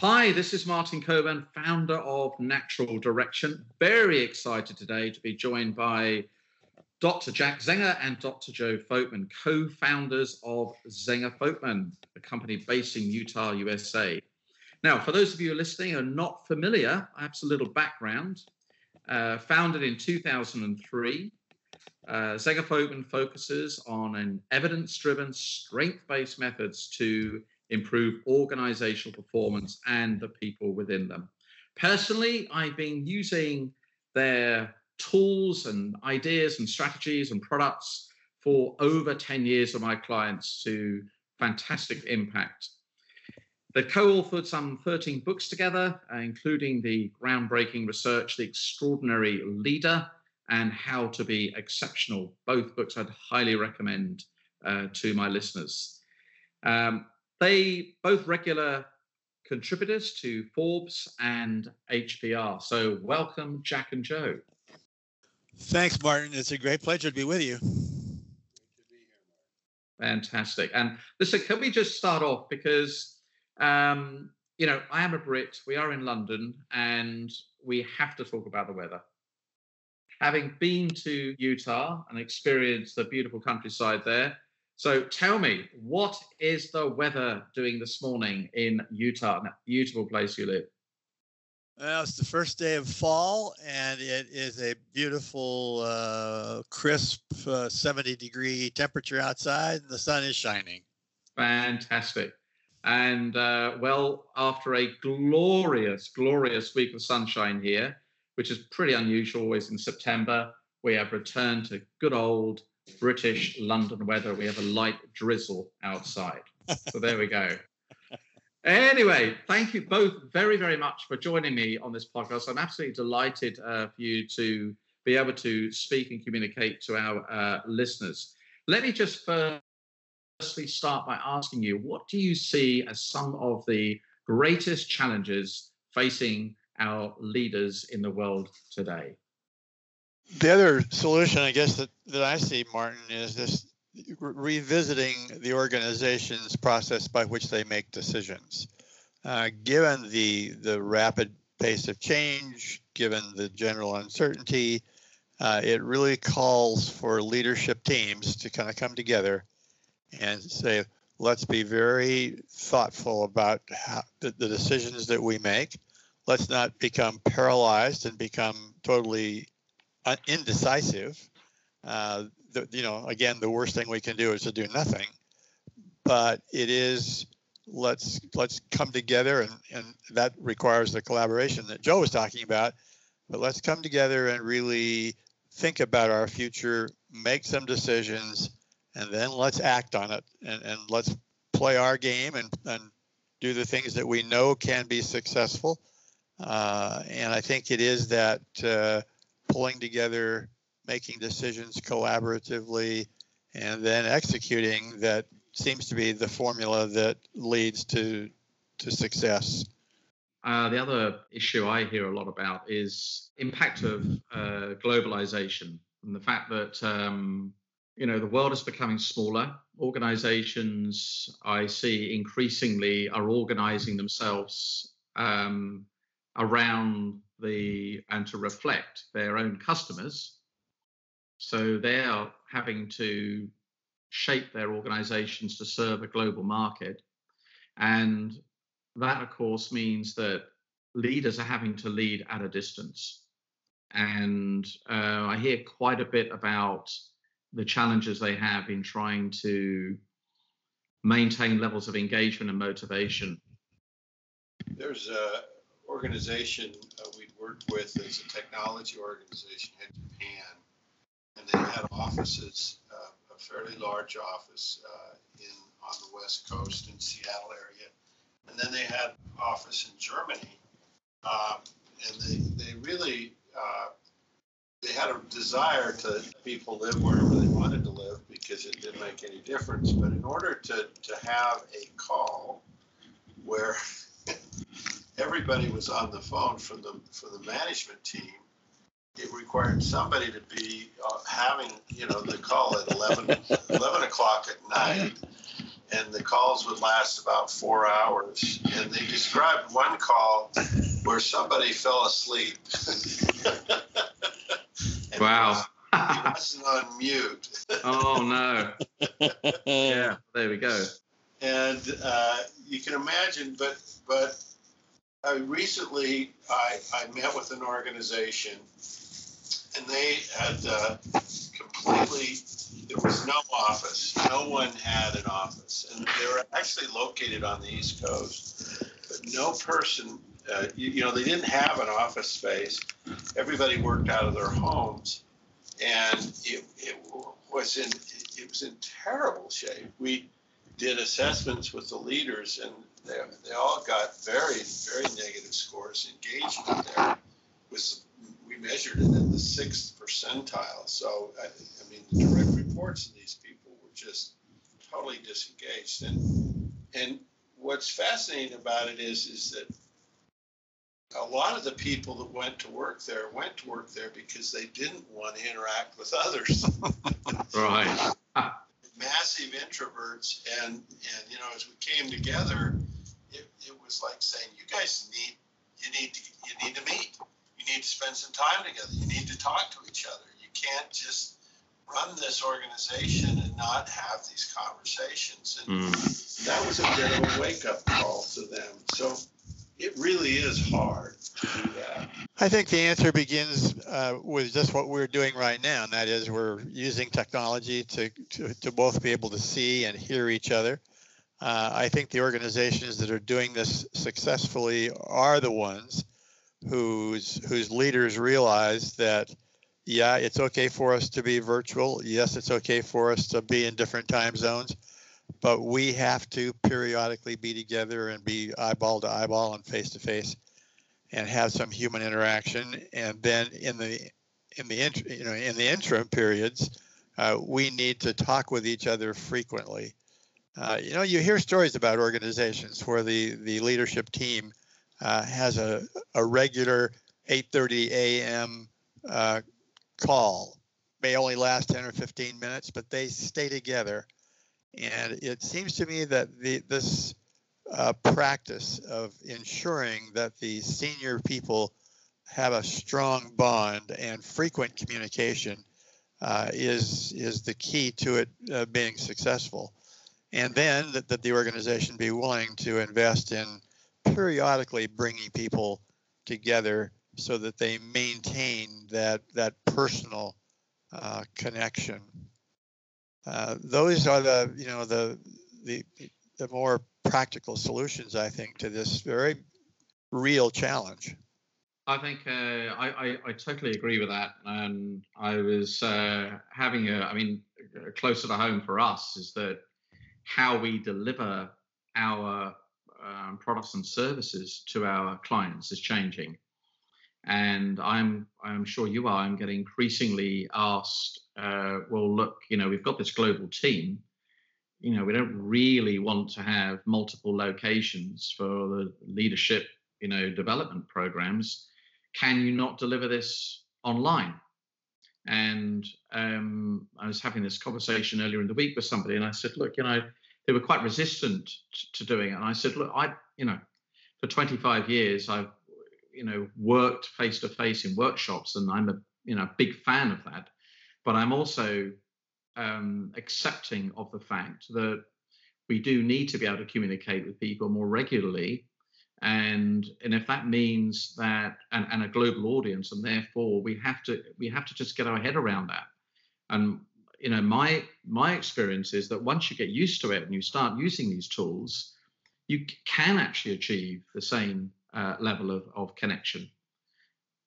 Hi, this is Martin Coburn, founder of Natural Direction. Very excited today to be joined by Dr. Jack Zenger and Dr. Joe Folkman, co founders of Zenger Folkman, a company based in Utah, USA. Now, for those of you listening are not familiar, perhaps a little background. Uh, founded in 2003, uh, Zenger Folkman focuses on an evidence driven, strength based methods to improve organizational performance and the people within them. Personally, I've been using their tools and ideas and strategies and products for over 10 years of my clients to fantastic impact. They've co authored some 13 books together, uh, including the groundbreaking research, The Extraordinary Leader, and How to Be Exceptional. Both books I'd highly recommend uh, to my listeners. Um, they both regular contributors to Forbes and HBR. So welcome, Jack and Joe. Thanks, Martin. It's a great pleasure to be with you. Fantastic. And listen, can we just start off because um, you know I am a Brit. We are in London, and we have to talk about the weather. Having been to Utah and experienced the beautiful countryside there, so tell me, what is the weather doing this morning in Utah, that beautiful place you live? Well, it's the first day of fall, and it is a beautiful, uh, crisp, uh, 70 degree temperature outside, and the sun is shining. Fantastic. And uh, well, after a glorious, glorious week of sunshine here, which is pretty unusual always in September, we have returned to good old British London weather. We have a light drizzle outside. So there we go. Anyway, thank you both very, very much for joining me on this podcast. I'm absolutely delighted uh, for you to be able to speak and communicate to our uh, listeners. Let me just firstly start by asking you what do you see as some of the greatest challenges facing our leaders in the world today? The other solution, I guess, that, that I see, Martin, is this revisiting the organization's process by which they make decisions. Uh, given the the rapid pace of change, given the general uncertainty, uh, it really calls for leadership teams to kind of come together and say, let's be very thoughtful about how, the, the decisions that we make. Let's not become paralyzed and become totally indecisive. Uh, the, you know, again, the worst thing we can do is to do nothing. But it is let's let's come together, and and that requires the collaboration that Joe was talking about. But let's come together and really think about our future, make some decisions, and then let's act on it, and and let's play our game and and do the things that we know can be successful. Uh, and I think it is that uh, pulling together, making decisions collaboratively, and then executing that seems to be the formula that leads to to success. Uh, the other issue I hear a lot about is impact of uh, globalization and the fact that um, you know the world is becoming smaller. Organizations I see increasingly are organizing themselves um, around the and to reflect their own customers. So they are having to shape their organizations to serve a global market. And that, of course, means that leaders are having to lead at a distance. And uh, I hear quite a bit about the challenges they have in trying to maintain levels of engagement and motivation. There's a organization uh, we'd worked with as a technology organization in Japan, and they had offices, uh, a fairly large office uh, in on the west coast in Seattle area, and then they had office in Germany, um, and they they really uh, they had a desire to people live wherever they wanted to live because it didn't make any difference. But in order to to have a call where everybody was on the phone from the from the management team. It required somebody to be uh, having you know the call at 11, 11 o'clock at night, and the calls would last about four hours. And they described one call where somebody fell asleep. wow. He wasn't on mute. oh no. Yeah, there we go. And uh, you can imagine, but but I recently I, I met with an organization, and they had uh, completely there was no office. No one had an office, and they were actually located on the East Coast. But no person, uh, you, you know, they didn't have an office space. Everybody worked out of their homes, and it, it was in it was in terrible shape. We did assessments with the leaders, and they, they all got very very negative scores. Engagement there was we measured it in the sixth percentile. So I, I mean, the direct reports of these people were just totally disengaged. And and what's fascinating about it is is that a lot of the people that went to work there went to work there because they didn't want to interact with others. Right. Massive introverts, and and you know, as we came together, it, it was like saying, you guys need you need to you need to meet you need to spend some time together. You need to talk to each other. You can't just run this organization and not have these conversations. And Mm. that was a bit of a wake up call to them. So it really is hard to do that. I think the answer begins uh, with just what we're doing right now, and that is we're using technology to, to, to both be able to see and hear each other. Uh, I think the organizations that are doing this successfully are the ones whose whose leaders realize that yeah, it's okay for us to be virtual. Yes, it's okay for us to be in different time zones, but we have to periodically be together and be eyeball to eyeball and face to face and have some human interaction. And then in the in the int- you know in the interim periods, uh, we need to talk with each other frequently. Uh, you know, you hear stories about organizations where the the leadership team uh, has a a regular 8:30 a.m. Uh, call. May only last 10 or 15 minutes, but they stay together. And it seems to me that the this uh, practice of ensuring that the senior people have a strong bond and frequent communication uh, is is the key to it uh, being successful. And then that, that the organization be willing to invest in periodically bringing people together so that they maintain that that personal uh, connection. Uh, those are the you know the the the more practical solutions I think to this very real challenge. I think uh, I, I, I totally agree with that. And I was uh, having a, I mean, closer to home for us is that how we deliver our um, products and services to our clients is changing. And I'm I'm sure you are. I'm getting increasingly asked. Uh, well, look, you know, we've got this global team. You know, we don't really want to have multiple locations for the leadership, you know, development programs. Can you not deliver this online? And um, I was having this conversation earlier in the week with somebody, and I said, look, you know, they were quite resistant to doing it. And I said, look, I, you know, for 25 years, I've you know worked face to face in workshops and i'm a you know big fan of that. But i'm also um, accepting of the fact that we do need to be able to communicate with people more regularly. And and if that means that and, and a global audience and therefore we have to we have to just get our head around that. And you know my my experience is that once you get used to it and you start using these tools you can actually achieve the same uh, level of, of connection.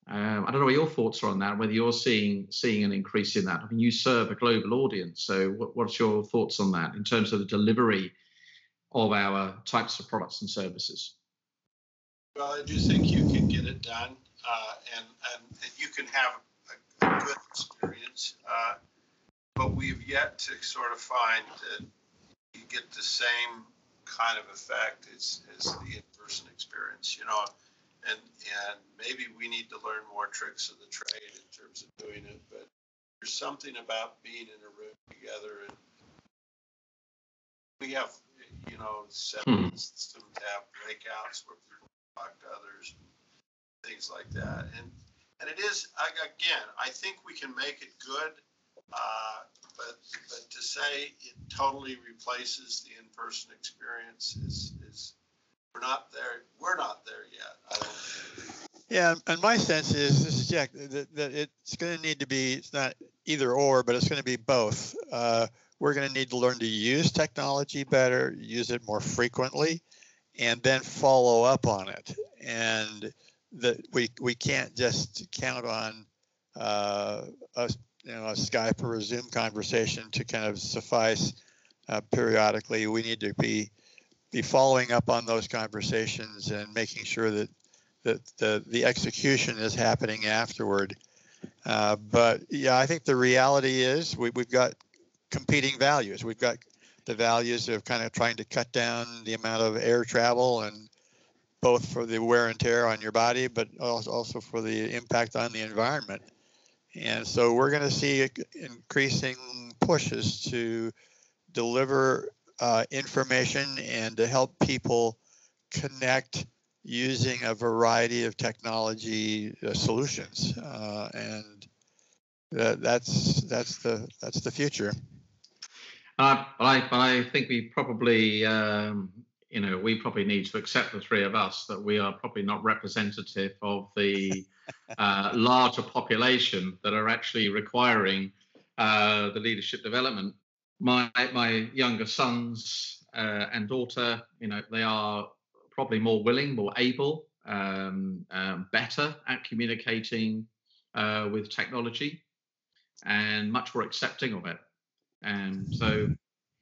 Um, I don't know what your thoughts are on that. Whether you're seeing seeing an increase in that. I mean, you serve a global audience, so what, what's your thoughts on that in terms of the delivery of our types of products and services? Well, I do think you can get it done, uh, and, and and you can have a, a good experience. Uh, but we've yet to sort of find that you get the same kind of effect as, as the in-person experience, you know. And and maybe we need to learn more tricks of the trade in terms of doing it. But there's something about being in a room together, and we have you know, set hmm. system to have breakouts where people talk to others, things like that. And and it is again, I think we can make it good, uh, but but to say it totally replaces the in-person experience is is we're not there. We're not there yet. Yeah, and my sense is this is Jack that, that it's going to need to be it's not either or, but it's going to be both. Uh, we're going to need to learn to use technology better, use it more frequently, and then follow up on it. And that we we can't just count on uh, a you know a Skype or a Zoom conversation to kind of suffice uh, periodically. We need to be be following up on those conversations and making sure that that the the execution is happening afterward. Uh, but yeah, I think the reality is we, we've got competing values. We've got the values of kind of trying to cut down the amount of air travel and both for the wear and tear on your body, but also for the impact on the environment. And so we're going to see increasing pushes to deliver uh, information and to help people connect using a variety of technology uh, solutions. Uh, and that's that's the that's the future. Uh, I, I think we probably, um, you know, we probably need to accept the three of us that we are probably not representative of the uh, larger population that are actually requiring uh, the leadership development. My my younger sons uh, and daughter, you know, they are probably more willing, more able, um, um, better at communicating uh, with technology, and much more accepting of it. And so,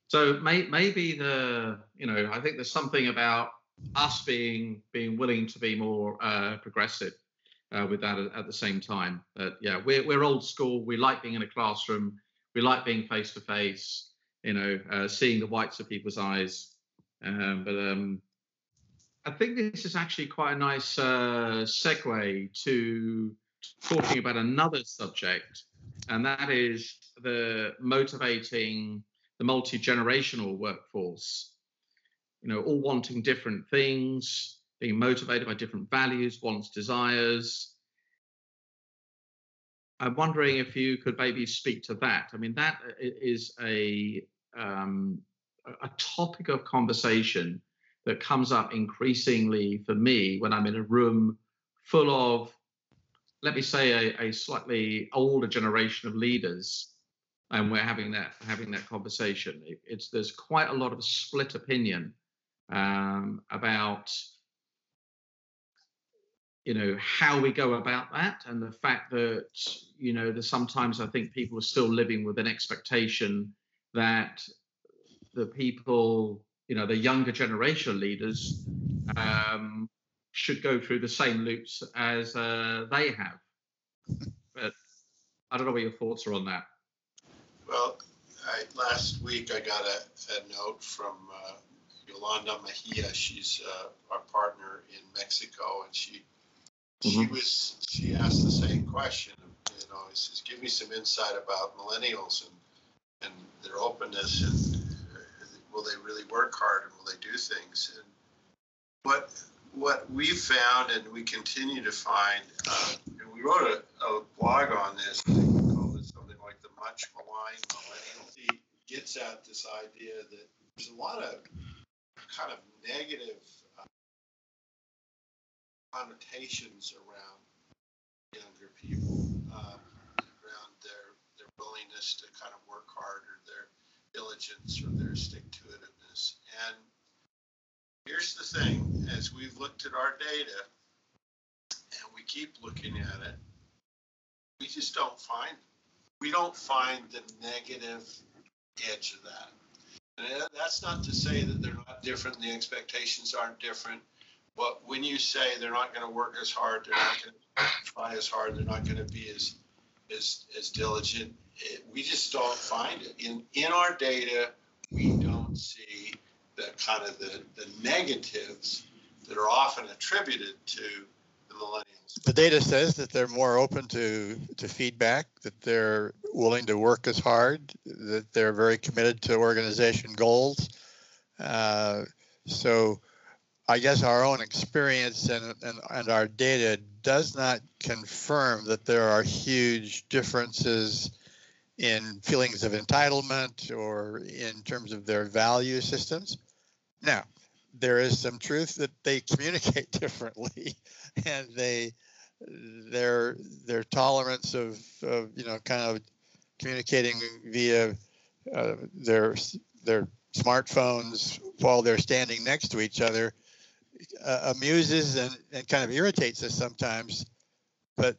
so may, maybe the you know I think there's something about us being being willing to be more uh, progressive uh, with that at, at, the same time. But yeah, we're we're old school. We like being in a classroom. We like being face to face. You know, uh, seeing the whites of people's eyes. Um, but um, I think this is actually quite a nice uh, segue to talking about another subject, and that is the motivating the multi generational workforce. You know, all wanting different things, being motivated by different values, wants, desires. I'm wondering if you could maybe speak to that. I mean, that is a um, a topic of conversation that comes up increasingly for me when I'm in a room full of, let me say, a, a slightly older generation of leaders, and we're having that having that conversation. It, it's there's quite a lot of split opinion um, about you know how we go about that and the fact that you know that sometimes i think people are still living with an expectation that the people you know the younger generation leaders um, should go through the same loops as uh, they have. But I don't know what your thoughts are on that. Well, I, last week I got a, a note from uh, Yolanda Mejia. She's uh, our partner in Mexico, and she mm-hmm. she was she asked the same question. You know, he says, "Give me some insight about millennials and and their openness and will they really work hard and will they do things? And what what we found and we continue to find, uh, and we wrote a, a, blog on this. I we called it something like the much maligned millennial. He gets at this idea that there's a lot of kind of negative uh, connotations around younger people, um, around their their willingness to kind of work hard or their diligence or their stick to itiveness. And here's the thing as we've looked at our data and we keep looking at it, we just don't find we don't find the negative edge of that. And that's not to say that they're not different, the expectations aren't different. But when you say they're not going to work as hard, they're not going to try as hard, they're not going to be as as, as diligent, it, we just don't find it in in our data. We don't see the kind of the, the negatives that are often attributed to the millennials. The data says that they're more open to to feedback, that they're willing to work as hard, that they're very committed to organization goals. Uh, so I guess our own experience and, and, and our data does not confirm that there are huge differences in feelings of entitlement or in terms of their value systems. Now, there is some truth that they communicate differently and they their their tolerance of, of you know kind of communicating via uh, their their smartphones while they're standing next to each other uh, amuses and, and kind of irritates us sometimes but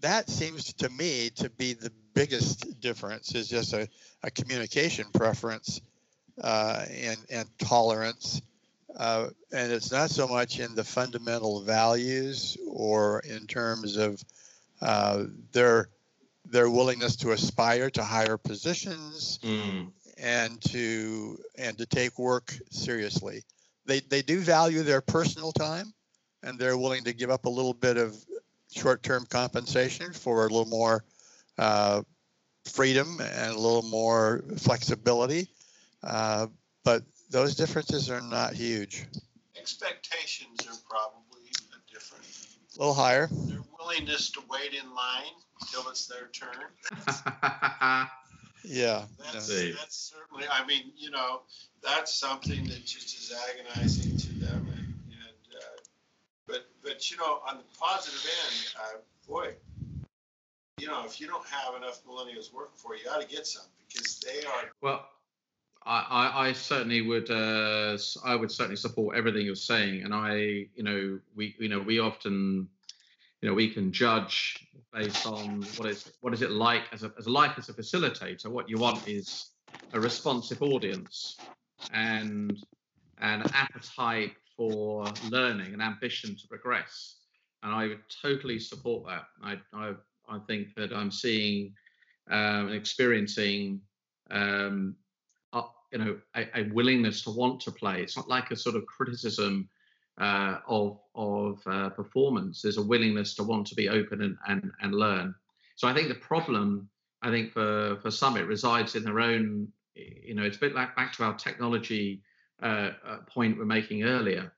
that seems to me to be the biggest difference is just a, a communication preference uh, and, and tolerance uh, and it's not so much in the fundamental values or in terms of uh, their their willingness to aspire to higher positions mm. and to and to take work seriously. They they do value their personal time, and they're willing to give up a little bit of short-term compensation for a little more uh, freedom and a little more flexibility. Uh, but those differences are not huge. Expectations are probably different. A little higher. Their willingness to wait in line until it's their turn. yeah. That's, that's certainly, I mean, you know, that's something that just is agonizing to them. And, and uh, but, but, you know, on the positive end, uh, boy, you know, if you don't have enough millennials working for you, you ought to get some because they are. Well, I, I, certainly would. Uh, I would certainly support everything you're saying, and I, you know, we, you know, we often, you know, we can judge based on what is what is it like as a as a like as a facilitator. What you want is a responsive audience and an appetite for learning, an ambition to progress, and I would totally support that. I I, I think that I'm seeing um, and experiencing. Um, you know a, a, willingness to want to play. It's not like a sort of criticism uh, of of uh, performance. There's a willingness to want to be open and, and and learn. So I think the problem, I think for for some, it resides in their own. You know, it's a bit like back to our technology uh, uh point we're making earlier.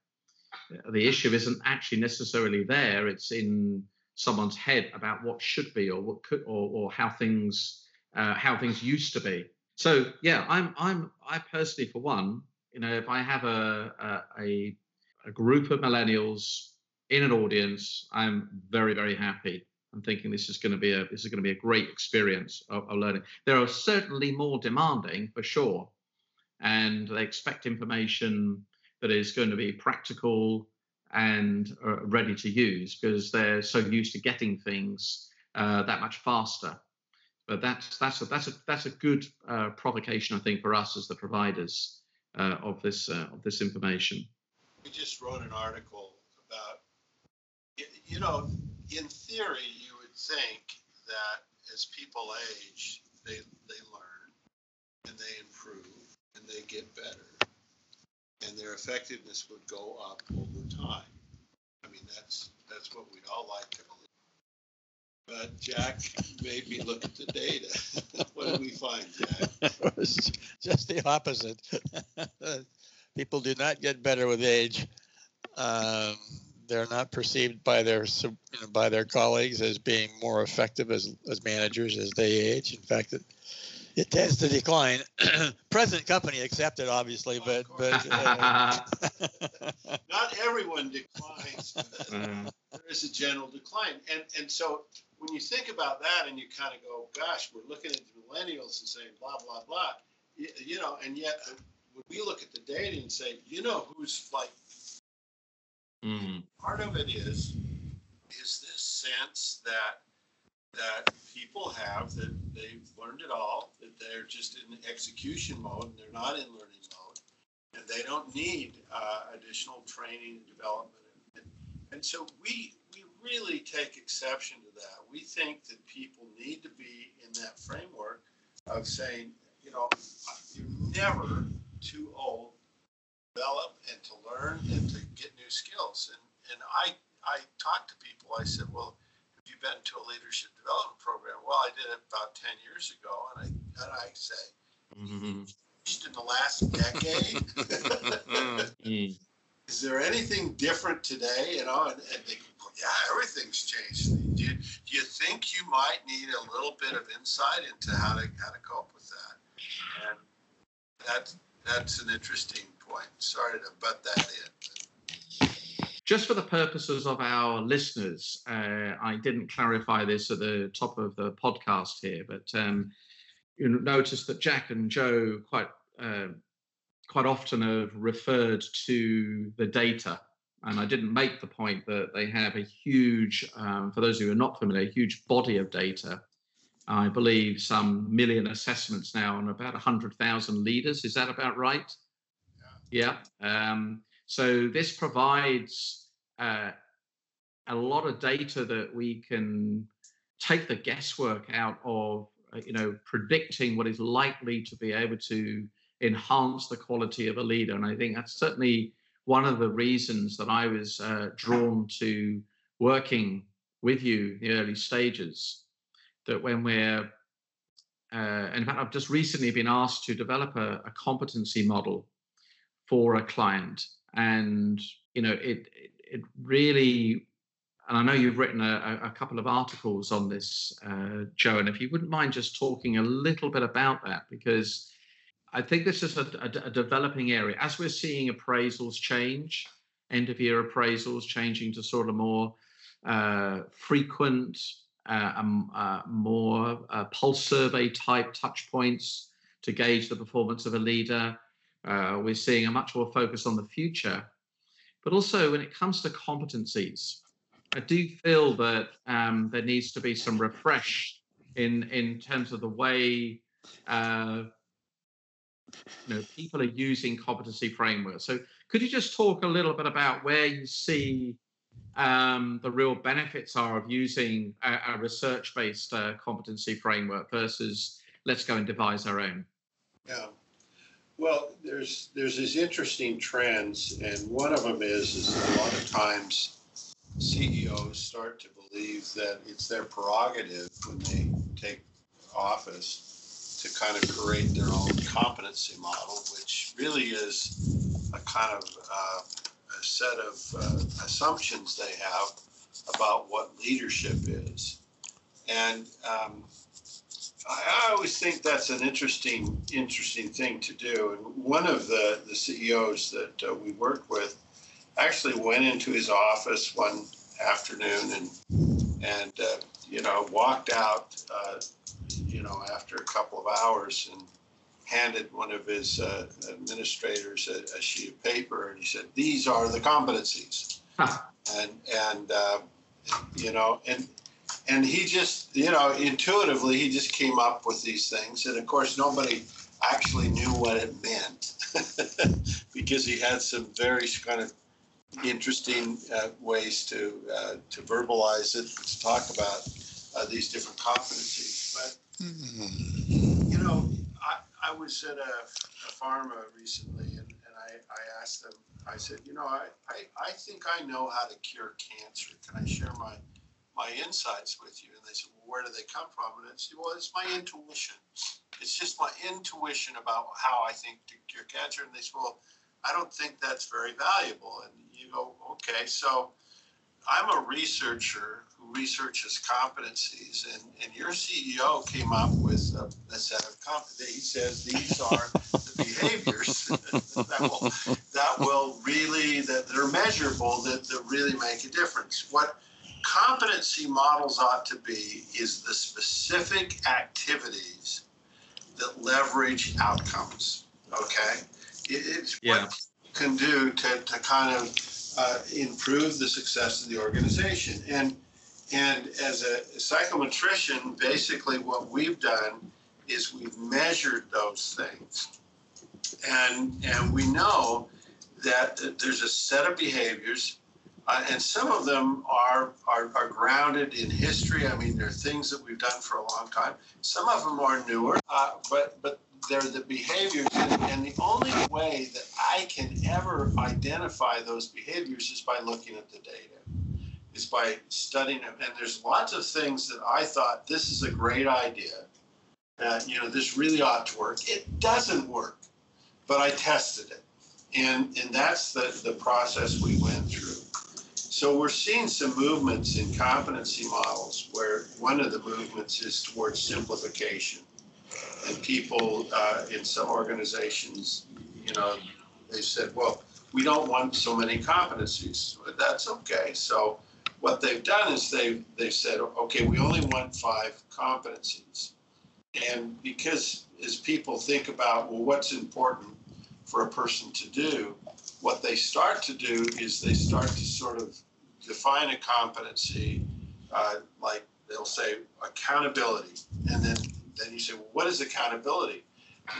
The issue isn't actually necessarily there. It's in someone's head about what should be or what could or, or how things uh, how things used to be so yeah, I'm I'm I personally for one, you know, if I have a a, a group of millennials in an audience, I'm very very happy. I'm thinking this is going to be a this is going to be a great experience of, of learning. There are certainly more demanding for sure, and they expect information that is going to be practical and uh, ready to use because they're so used to getting things uh, that much faster but that's that's a that's a that's a good uh, provocation, I think, for us as the providers uh, of this uh, of this information. We just wrote an article about, you know, in theory, you would think that as people age, they they learn and they improve and they get better, and their effectiveness would go up over time. I mean, that's that's what we'd all like to believe. But Jack made me look at the data. what did we find, Jack? just the opposite. People do not get better with age. Um, they're not perceived by their you know, by their colleagues as being more effective as as managers as they age. In fact, it it tends to decline. Present company accepted, obviously, but but uh, not everyone declines. Mm. there is a general decline, and and so when you think about that and you kind of go, gosh, we're looking at the millennials and saying blah blah blah, you, you know, and yet when we look at the data and say, you know, who's like, mm-hmm. part of it is is this sense that that people have that they've learned it all, that they're just in execution mode and they're not in learning mode, and they don't need uh, additional training and development. And, and so we we really take exception to that. We think that people need to be in that framework of saying, you know, you're never too old to develop and to learn and to get new skills. And and I I talk to people. I said, well have you been to a leadership development program? Well, I did it about 10 years ago. And I, and I say, mm-hmm. in the last decade? Is there anything different today? You know, and, and they, yeah, everything's changed. Do you, do you think you might need a little bit of insight into how to how to cope with that? And that's that's an interesting point. Sorry to butt that in. Just for the purposes of our listeners, uh, I didn't clarify this at the top of the podcast here, but um, you notice that Jack and Joe quite uh, quite often have referred to the data. And I didn't make the point that they have a huge, um, for those who are not familiar, a huge body of data. I believe some million assessments now on about 100,000 leaders. Is that about right? Yeah. yeah. Um, so this provides uh, a lot of data that we can take the guesswork out of, uh, you know, predicting what is likely to be able to enhance the quality of a leader. And I think that's certainly one of the reasons that I was uh, drawn to working with you in the early stages. That when we're, uh, in fact, I've just recently been asked to develop a, a competency model for a client, and you know, it it, it really and I know you've written a, a, couple of articles on this, uh, Joe, and if you wouldn't mind just talking a little bit about that, because I think this is a, a, developing area. As we're seeing appraisals change, end of year appraisals changing to sort of more uh, frequent, more uh, pulse survey type touch points to gauge the performance of a leader. Uh, we're seeing a much more focus on the future. But also, when it comes to competencies, I do feel that um, there needs to be some refresh in in terms of the way uh, you know people are using competency frameworks. So could you just talk a little bit about where you see um, the real benefits are of using a, a research-based uh, competency framework versus let's go and devise our own? Yeah. Well, there's there's these interesting trends, and one of them is is a lot of times CEOs start to believe that it's their prerogative when they take office to kind of create their own competency model, which really is a kind of uh, set of uh, assumptions they have about what leadership is. And um, I, I, always think that's an interesting, interesting thing to do. And one of the, the CEOs that uh, we worked with actually went into his office one afternoon and and uh, you know walked out uh, you know, after a couple of hours and handed one of his uh, administrators a, a, sheet of paper and he said, "These are the competencies," huh. and and uh, you know, and and he just you know intuitively he just came up with these things, and of course nobody actually knew what it meant because he had some very kind of interesting uh, ways to uh, to verbalize it, to talk about uh, these different competencies, but Mm-hmm. You know, I, was at a, a pharma recently and, and I, I asked them, I said, you know, I, I, I think I know how to cure cancer. Can I share my, my insights with you? And they said, well, where do they come from? And I said, well, it's my intuition. It's just my intuition about how I think to cure cancer. And they said, well, I don't think that's very valuable. And you go, okay, so I'm a researcher researches competencies, and, and your CEO came up with a, a set of competencies. He says these are the behaviors that will that will really that, that are measurable that, that really make a difference. What competency models ought to be is the specific activities that leverage outcomes. Okay, it, it's yeah. what you can do to, to kind of uh, improve the success of the organization. And and as a psychometrician, basically what we've done is we've measured those things. And, and we know that there's a set of behaviors, uh, and some of them are, are, are grounded in history. I mean, they're things that we've done for a long time. Some of them are newer, uh, but, but they're the behaviors. And, and the only way that I can ever identify those behaviors is by looking at the data is by studying them. And there's lots of things that I thought this is a great idea. Uh, you know, this really ought to work. It doesn't work. but I tested it. And, and that's the, the process we went through. So we're seeing some movements in competency models where one of the movements is towards simplification. And people uh, in some organizations, you know, they said, well, we don't want so many competencies. That's okay. So what they've done is they've, they've said, okay, we only want five competencies. And because as people think about, well, what's important for a person to do, what they start to do is they start to sort of define a competency, uh, like they'll say accountability. And then, then you say, well, what is accountability?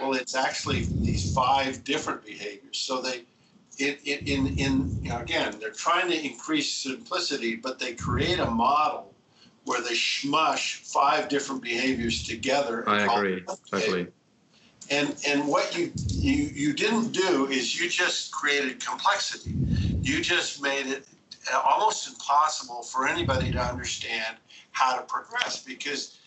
Well, it's actually these five different behaviors. So they, in, in, in you know, again, they're trying to increase simplicity, but they create a model where they smush five different behaviors together. I agree, totally. And and what you you you didn't do is you just created complexity. You just made it uh, almost impossible for anybody to understand how to progress because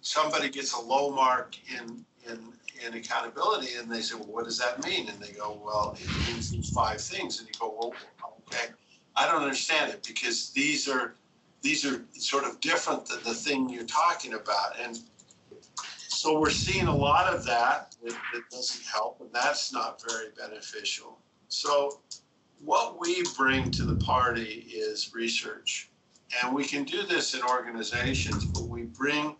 somebody gets a low mark in in in accountability and they say well what does that mean? And they go well it means these five things. And you go well okay i don't understand it because these are these are sort of different than the thing you're talking about. And so we're seeing a lot of that that, that doesn't help and that's not very beneficial. So what we bring to the party is research. And we can do this in organizations but we bring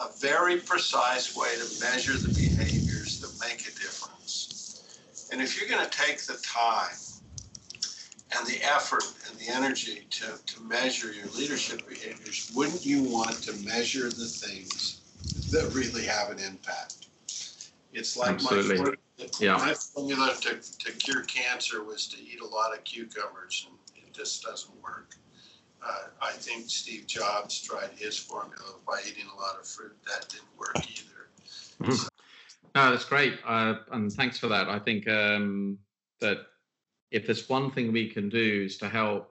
a very precise way to measure the behaviors that make a difference. And if you're going to take the time and the effort and the energy to, to measure your leadership behaviors, wouldn't you want to measure the things that really have an impact? It's like Absolutely. my, yeah. my formula to, to cure cancer was to eat a lot of cucumbers, and it just doesn't work. Uh, I think Steve Jobs tried his formula by eating a lot of fruit. That didn't work either. Mm-hmm. So, no, that's great. Uh, and thanks for that. I think um, that if there's one thing we can do is to help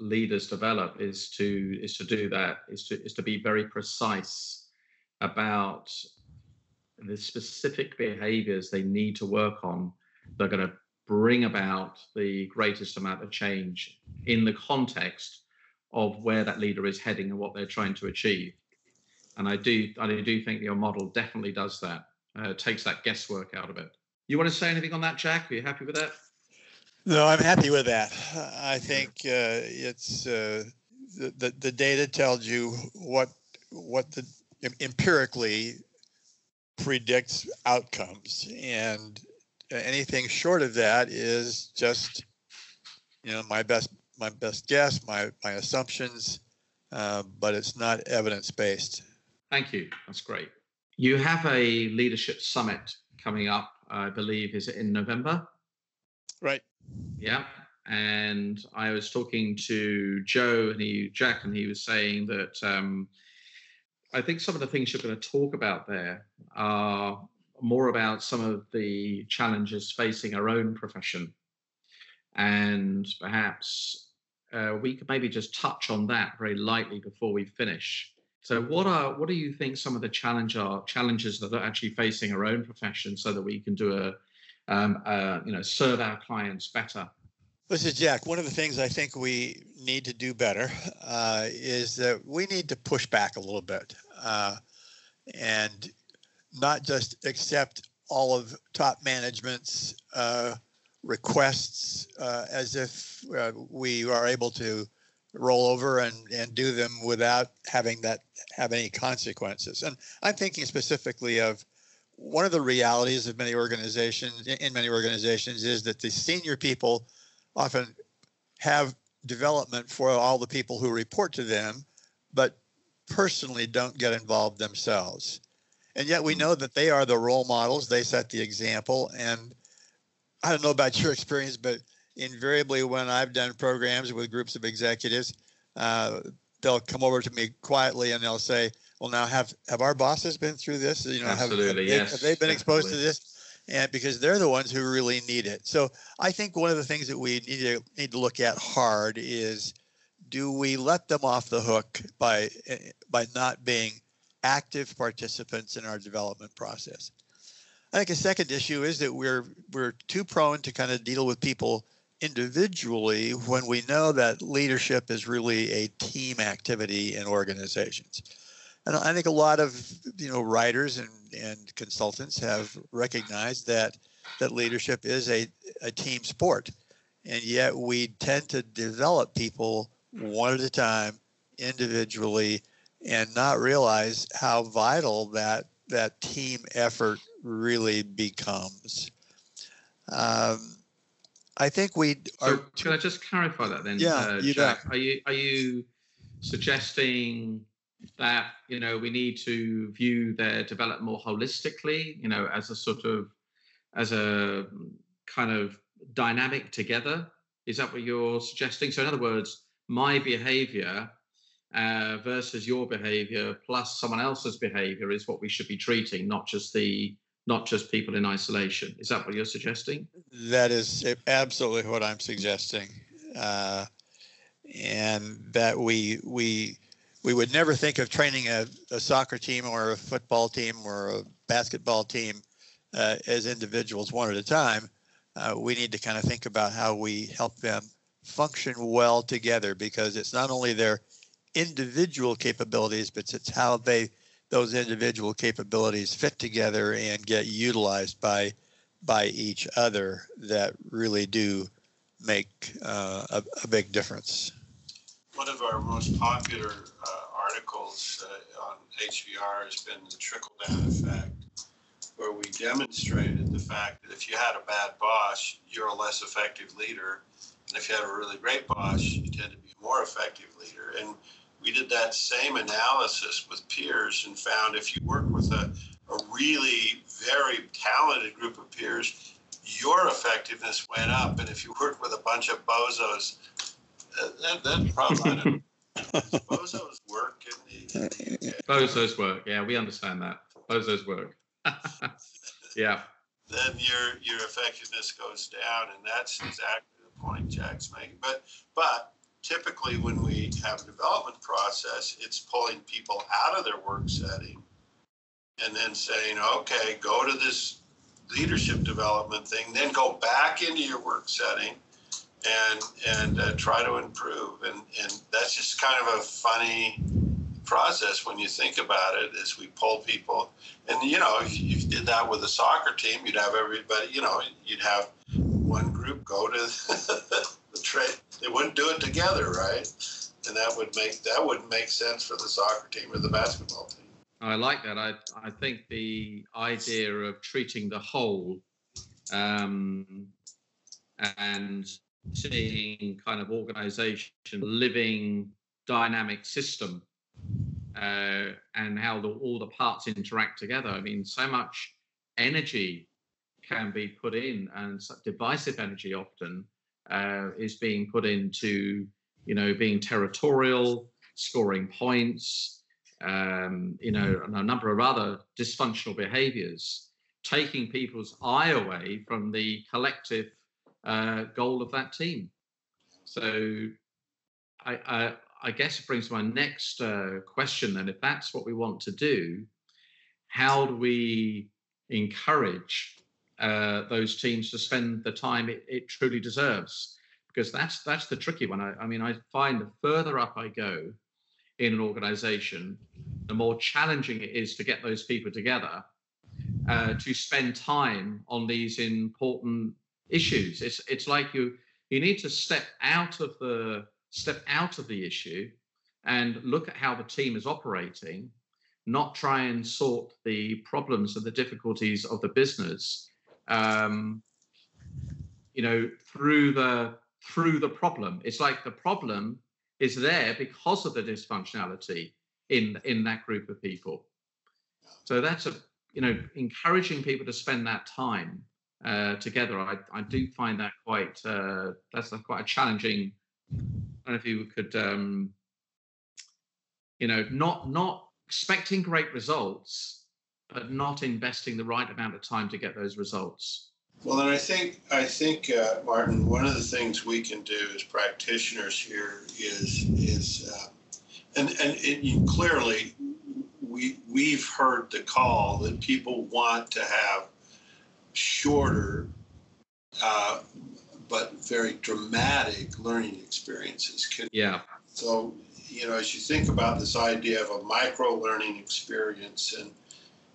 leaders develop is to is to do that is to is to be very precise about the specific behaviors they need to work on that are going to bring about the greatest amount of change in the context of where that leader is heading and what they're trying to achieve. And I do, I do think your model definitely does that. Uh, takes that guesswork out of it. You want to say anything on that, Jack? Are you happy with that? No, I'm happy with that. I think uh, it's uh, the, the the data tells you what what the empirically predicts outcomes, and anything short of that is just you know my best my best guess, my my assumptions, uh, but it's not evidence based. Thank you. That's great. You have a leadership summit coming up. I believe is it in November? Right. Yeah. And I was talking to Joe and he Jack, and he was saying that um, I think some of the things you're going to talk about there are more about some of the challenges facing our own profession and perhaps uh, we could maybe just touch on that very lightly before we finish. So, what are what do you think some of the challenge are challenges that are actually facing our own profession, so that we can do a, um, uh, you know, serve our clients better? This is Jack. One of the things I think we need to do better uh, is that we need to push back a little bit uh, and not just accept all of top management's uh, requests uh, as if uh, we are able to roll over and, and do them without having that have any consequences. And I'm thinking specifically of one of the realities of many organizations in many organizations is that the senior people often have development for all the people who report to them, but personally don't get involved themselves. And yet we hmm. know that they are the role models, they set the example, and I don't know about your experience, but invariably when I've done programs with groups of executives, uh, they'll come over to me quietly and they'll say, "Well, now have have our bosses been through this? You know, have, have, yes. they, have they been exposed to this?" And because they're the ones who really need it. So I think one of the things that we need to need to look at hard is, do we let them off the hook by by not being active participants in our development process? I think a second issue is that we're we're too prone to kind of deal with people individually when we know that leadership is really a team activity in organizations. And I think a lot of you know writers and, and consultants have recognized that that leadership is a, a team sport. And yet we tend to develop people one at a time, individually, and not realize how vital that that team effort really becomes. Um, I think we are. So can I just clarify that then? Yeah, uh, you Jack, Are you are you suggesting that you know we need to view their development more holistically? You know, as a sort of as a kind of dynamic together. Is that what you're suggesting? So in other words, my behavior uh, versus your behavior plus someone else's behavior is what we should be treating, not just the not just people in isolation. Is that what you're suggesting? That is absolutely what I'm suggesting, uh, and that we we we would never think of training a, a, soccer team or a football team or a basketball team uh, as individuals one at a time. Uh, we need to kind of think about how we help them function well together because it's not only their individual capabilities, but it's how they those individual capabilities fit together and get utilized by by each other that really do make uh, a, a, big difference. One of our most popular uh, articles uh, on HBR has been the trickle down effect, where we demonstrated the fact that if you had a bad boss, you're a less effective leader. And if you have a really great boss, you tend to be a more effective leader. And we did that same analysis with peers and found if you work with a, a really very talented group of peers, your effectiveness went up. And if you work with a bunch of bozos, uh, that, that probably bozos work. In the, bozos work. Yeah, we understand that. Bozos work. yeah. Then your your effectiveness goes down, and that's exactly the point Jack's making. But but typically when we have a development process, it's pulling people out of their work setting and then saying, okay, go to this leadership development thing, then go back into your work setting and and uh, try to improve. And and that's just kind of a funny process when you think about it. Is we pull people, and you know, if you did that with a soccer team, you'd have everybody. You know, you'd have one group go to the trade. They wouldn't do it together, right? And that would make that wouldn't make sense for the soccer team or the basketball team. I like that. I I think the idea of treating the whole um, and seeing kind of organization living dynamic system uh, and how the, all the parts interact together. I mean, so much energy can be put in and divisive energy often uh, is being put into, you know, being territorial, scoring points, um, you know, and a number of other dysfunctional behaviors, taking people's eye away from the collective uh, goal of that team. So I, I, I, guess it brings to my next uh, question then. If that's what we want to do, how do we encourage uh, those teams to spend the time it, it, truly deserves. Because that's that's the tricky one. I, I, mean i find the further up i go in an organization the more challenging it is to get those people together uh, to spend time on these important issues. It's it's like you you need to step out of the step out of the issue and look at how the team is operating not try and sort the problems and the difficulties of the business um, you know, through the through the problem. It's like the problem is there because of the dysfunctionality in in that group of people. So that's a you know encouraging people to spend that time uh, together. I, I do find that quite uh, that's a, quite a challenging. I don't know if you could um, you know not not expecting great results but not investing the right amount of time to get those results. Well, and I think I think uh, Martin, one of the things we can do as practitioners here is is uh, and and it, clearly we we've heard the call that people want to have shorter uh, but very dramatic learning experiences. Can, yeah. So, you know, as you think about this idea of a micro learning experience, and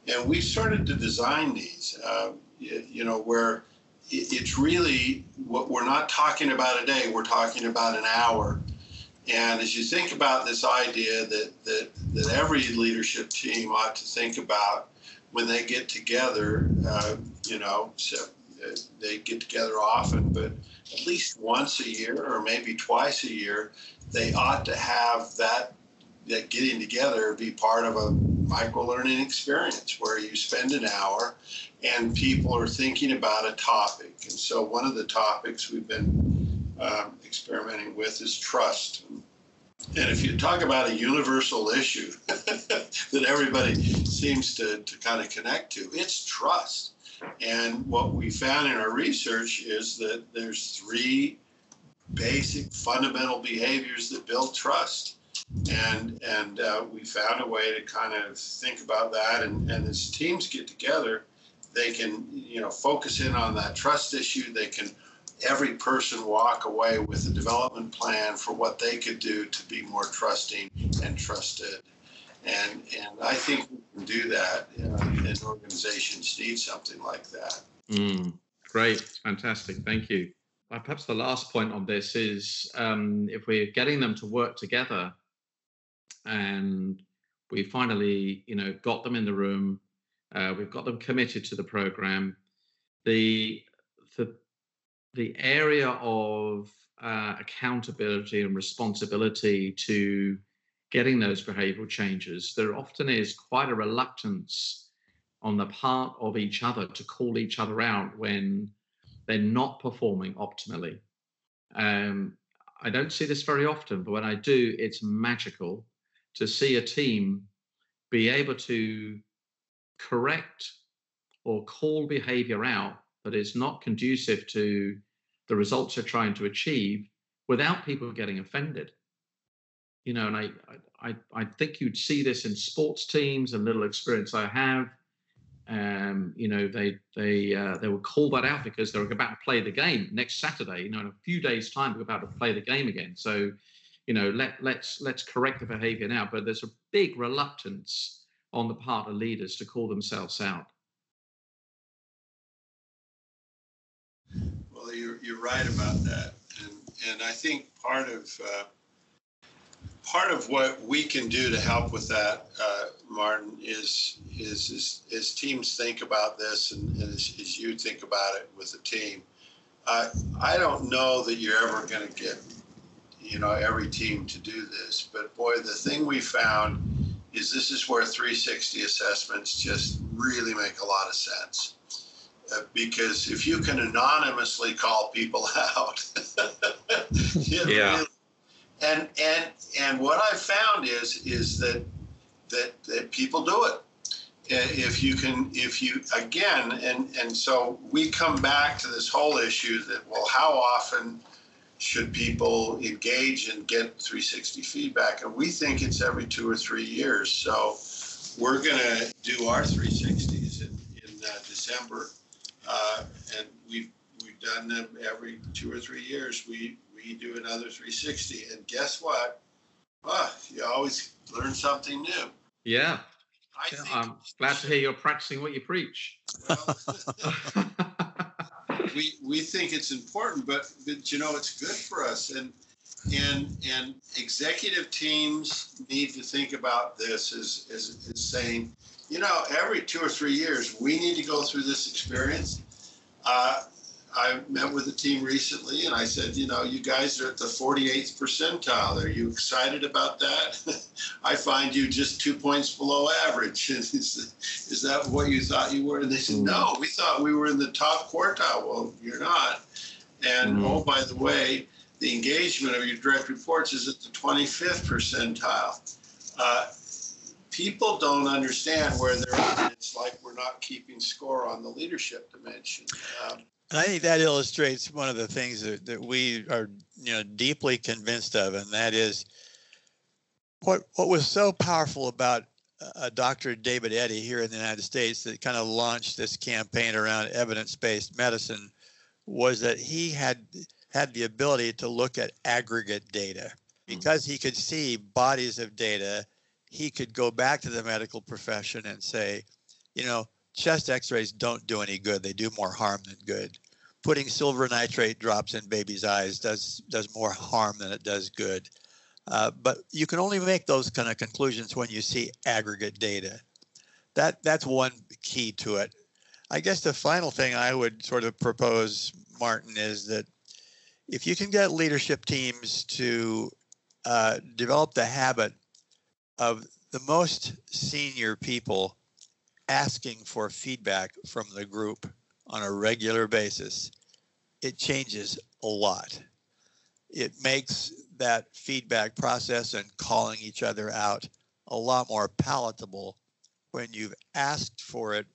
and we started to design these, uh, you, you, know, where it, it's really what we're not talking about a day, we're talking about an hour. And as you think about this idea that, that, that every leadership team ought to think about when they get together, uh, you know, so they get together often, but at least once a year or maybe twice a year, they ought to have that that getting together be part of a micro learning experience where you spend an hour and people are thinking about a topic. And so one of the topics we've been um, experimenting with is trust. And if you talk about a universal issue that everybody seems to, to kind of connect to, it's trust. And what we found in our research is that there's three basic fundamental behaviors that build trust. And, and uh, we found a way to kind of think about that. And, and as teams get together, they can, you know, focus in on that trust issue. They can, every person walk away with a development plan for what they could do to be more trusting and trusted and and I think we can do that. Uh, and organizations need something like that. Mm, great, fantastic, thank you. Uh, perhaps the last point on this is um, if we're getting them to work together, and we finally, you know, got them in the room, uh, we've got them committed to the program. The the the area of uh, accountability and responsibility to getting those behavioral changes, there often is quite a reluctance on the part of each other to call each other out when they're not performing optimally. Um, I don't see this very often, but when I do, it's magical to see a team be able to correct or call behavior out that is not conducive to the results they're trying to achieve without people getting offended you know, and I, I, I think you'd see this in sports teams and little experience I have. Um, you know, they they uh, they would call that out because they're about to play the game next Saturday. You know, in a few days' time, we're about to play the game again. So, you know, let let's let's correct the behaviour now. But there's a big reluctance on the part of leaders to call themselves out. Well, you're you're right about that, and and I think part of uh, part of what we can do to help with that, uh, Martin, is, is, is teams think about this, and, and as, as, you think about it with a team. Uh, I don't know that you're ever going to get, you know, every team to do this, but boy, the thing we found is this is where 360 assessments just really make a lot of sense. Uh, because if you can anonymously call people out, yeah. Really and and and what I found is is that that that people do it. If you can, if you again, and and so we come back to this whole issue that well, how often should people engage and get 360 feedback? And we think it's every two or three years. So we're going to do our 360s in, in uh, December, uh, and we've we've done them every two or three years. We we do another 360. And guess what? Ah, you always learn something new. Yeah. I I'm glad to hear you're practicing what you preach. Well, we we think it's important, but, but you know it's good for us, and and and executive teams need to think about this as, as, as saying, you know, every two or three years we need to go through this experience. Uh, I met with a team recently and I said, you know, you guys are at the 48th percentile. Are you excited about that? I find you just two points below average. is, is that what you thought you were? And they said, mm. no, we thought we were in the top quartile. Well, you're not. And mm. oh, by the way, the engagement of your direct reports is at the 25th percentile. Uh, people don't understand where they're at. It's like we're not keeping score on the leadership dimension. Um, and I think that illustrates one of the things that, that we are, you know, deeply convinced of, and that is what what was so powerful about uh, Dr. David Eddy here in the United States that kind of launched this campaign around evidence-based medicine was that he had had the ability to look at aggregate data hmm. because he could see bodies of data he could go back to the medical profession and say you know chest x-rays don't do any good they do more harm than good putting silver nitrate drops in babies eyes does does more harm than it does good uh, but you can only make those kind of conclusions when you see aggregate data. That that's one key to it. I guess the final thing I would sort of propose, Martin, is that if you can get leadership teams to uh, develop the habit of the most senior people asking for feedback from the group on a regular basis, it changes a lot. It makes that feedback process and calling each other out a lot more palatable when you've asked for it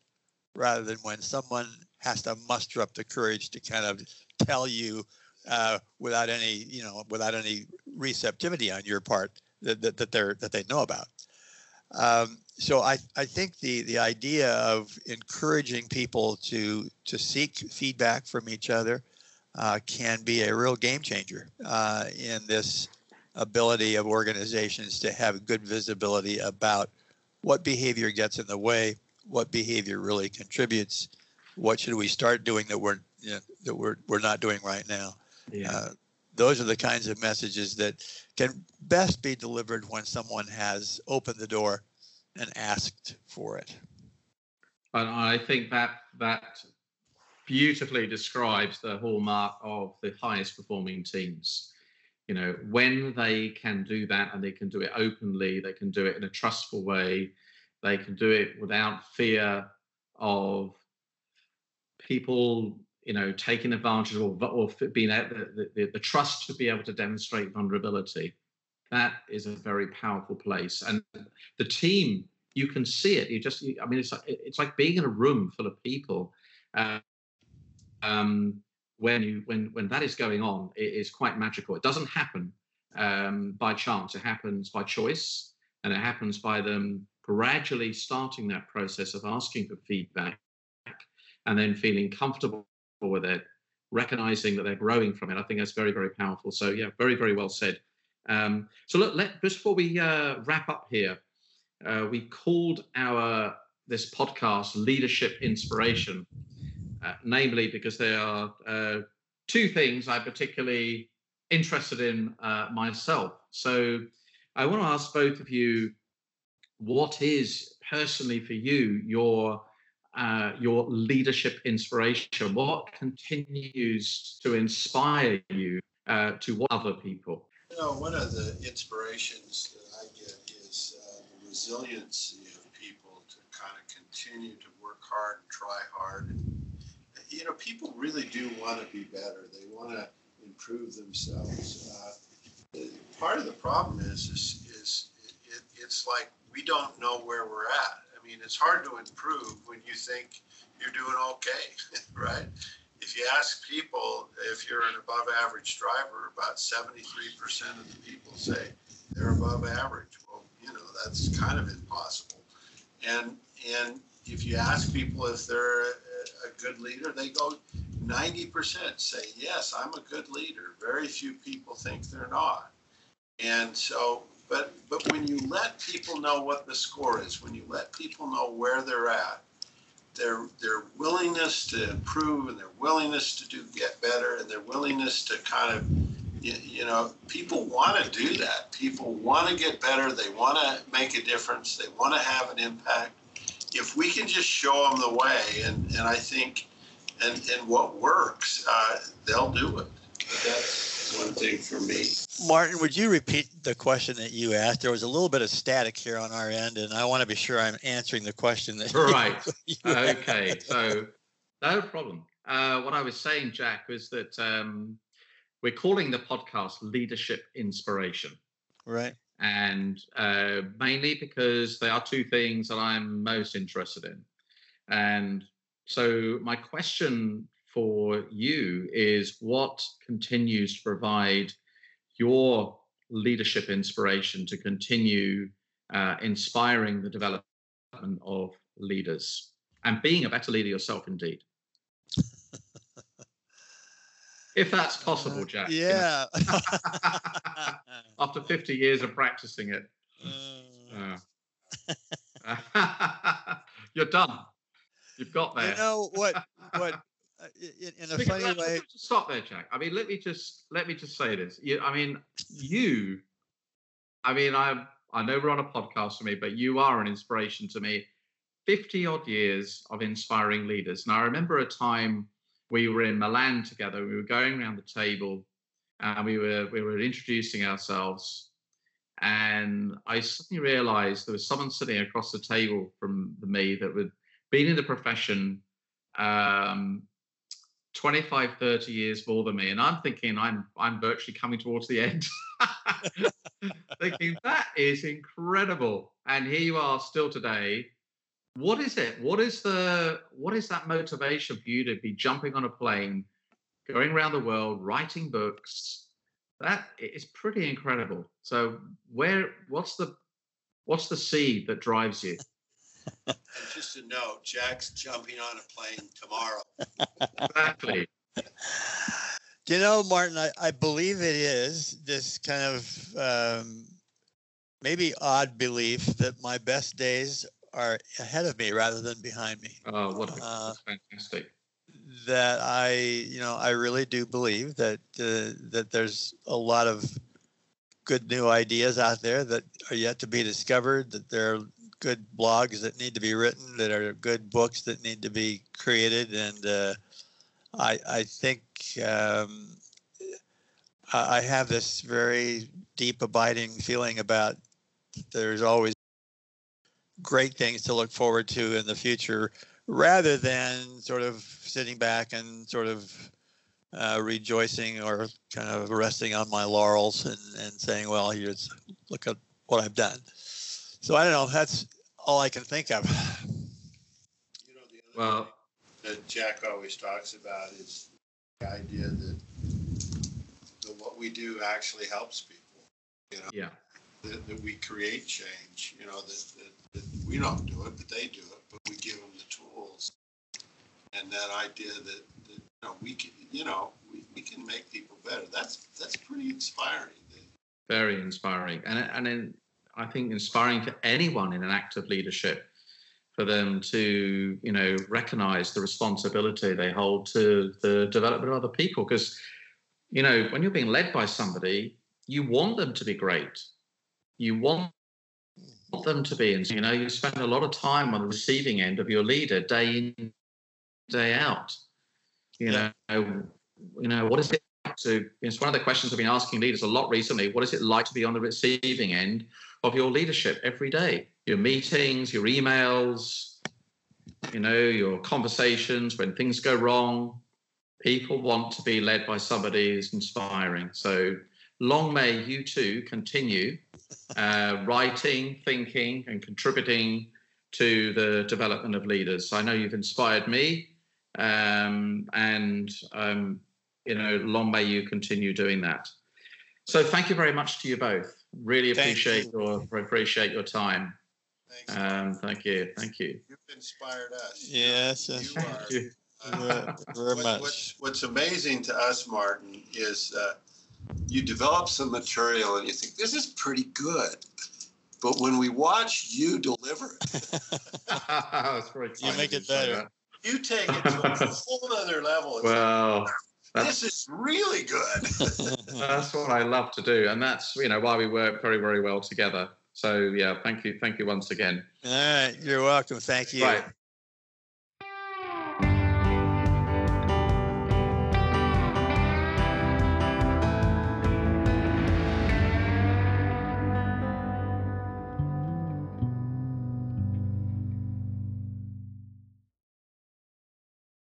rather than when someone has to muster up the courage to kind of tell you uh, without any you know without any receptivity on your part that, that, that they're that they know about um, so I, I think the the idea of encouraging people to to seek feedback from each other uh, can be a real game changer uh, in this ability of organizations to have good visibility about what behavior gets in the way, what behavior really contributes, what should we start doing that we're you know, that we're we're not doing right now. Yeah. Uh, those are the kinds of messages that can best be delivered when someone has opened the door and asked for it. And I think that that beautifully describes the hallmark of the highest performing teams. You know, when they can do that and they can do it openly, they can do it in a trustful way, they can do it without fear of people, you know, taking advantage or, or being the, the, the trust to be able to demonstrate vulnerability. That is a very powerful place. And the team, you can see it. You just, I mean, it's like, it's like being in a room full of people. Uh, um, when you when when that is going on, it is quite magical. It doesn't happen um, by chance. It happens by choice, and it happens by them gradually starting that process of asking for feedback, and then feeling comfortable with it, recognizing that they're growing from it. I think that's very very powerful. So yeah, very very well said. Um, so look, let just before we uh, wrap up here, uh, we called our this podcast leadership inspiration uh, namely because there are uh, two things I'm particularly interested in uh, myself. So I want to ask both of you what is personally for you your uh, your leadership inspiration? What continues to inspire you to what other people? Know, one of the inspirations that I get is uh, the resiliency of people to kind of continue to work hard and try hard and you know, people really do want to be better. They want to improve themselves. Uh, part of the problem is, is, is it, it's like we don't know where we're at. I mean, it's hard to improve when you think you're doing okay, right? If you ask people if you're an above average driver, about 73% of the people say they're above average. Well, you know, that's kind of impossible. And, and if you ask people if they're a good leader, they go 90% say, yes, I'm a good leader. Very few people think they're not. And so, but, but when you let people know what the score is, when you let people know where they're at, their, their willingness to improve and their willingness to do get better and their willingness to kind of you, you know people want to do that. People want to get better. They want to make a difference. They want to have an impact. If we can just show them the way, and, and I think, and, and what works, uh, they'll do it. One thing for me. Martin, would you repeat the question that you asked? There was a little bit of static here on our end, and I want to be sure I'm answering the question that. Right. You, you okay. So, no problem. Uh, what I was saying, Jack, was that um, we're calling the podcast Leadership Inspiration. Right and uh, mainly because they are two things that I'm most interested in. And so, my question for you is what continues to provide your leadership inspiration to continue uh, inspiring the development of leaders and being a better leader yourself, indeed. if that's possible, Jack. you know. Yeah. After 50 years of practicing it. Uh, Uh, you're done. You've got there. you know what? What? Uh, In, in a funny let- way, stop there, Jack. I mean, let me just let me just say this. You, I mean, you. I mean, I I know we're on a podcast for me, but you are an inspiration to me. Fifty odd years of inspiring leaders, and I remember a time we were in Milan together. We were going around the table, and we were we were introducing ourselves. And I suddenly realised there was someone sitting across the table from me that had been in the profession um, 25 30 years more than me and i'm thinking i'm i'm virtually coming towards the end. Thinking that is incredible. And here you are still today. What is it? What is the what is that motivation for you to be jumping on a plane going around the world writing books? That is pretty incredible. So where what's the what's the seed that drives you just a note, Jack's jumping on a plane tomorrow. exactly Do you know, Martin, I, I believe it is this kind of um, maybe odd belief that my best days are ahead of me rather than behind me. oh what a, Uh, fantastic That I, you know, I really do believe that uh, that there's a lot of good new ideas out there that are yet to be discovered. That there are good blogs that need to be written. That are good books that need to be created. And uh, I, I think um, I have this very deep, abiding feeling about there's always great things to look forward to in the future, rather than sort of sitting back and sort of uh, rejoicing or kind of resting on my laurels and, and saying, "Well, here's look at what I've done." So I don't know. That's all I can think of. You know, the other well thing that Jack always talks about is the idea that, that what we do actually helps people. You know, yeah that, that we create change. You know, that, that, that we don't do it, but they do it. But we give them the tools. And that idea that, that you know we can, you know, we, we can make people better. That's that's pretty inspiring. very inspiring and and in, i think inspiring for anyone in an act of leadership for them to you know recognize the responsibility they hold to the development of other people. Because you know when you're being led by somebody you want them to be great. You want them to be and you know you spend a lot of time on the receiving end of your leader day in day out. You know you know what is it to it's one of the questions I've been asking leaders a lot recently. What is it like to be on the receiving end of your leadership every day? Your meetings, your emails, you know, your conversations when things go wrong. People want to be led by somebody who's inspiring. So long may you too continue uh, writing, thinking, and contributing to the development of leaders. I know you've inspired me, um, and um, you know, long may you continue doing that. So thank you very much to you both. Really Thank appreciate your appreciate your time. Thanks. Um, thank you, thank you. You've inspired us. Yes, yes. You are. you. Uh, Very, very what- much. What's, what's amazing to us, Martin, is uh, you develop some material and you think this is pretty good, but when we watch you deliver it, You make it better. you take it to a whole other level. It's Well, like, this is really good. that's what I love to do, and that's you know why we work very very well together. So yeah, thank you, thank you once again. All right, you're welcome. Thank you. Right,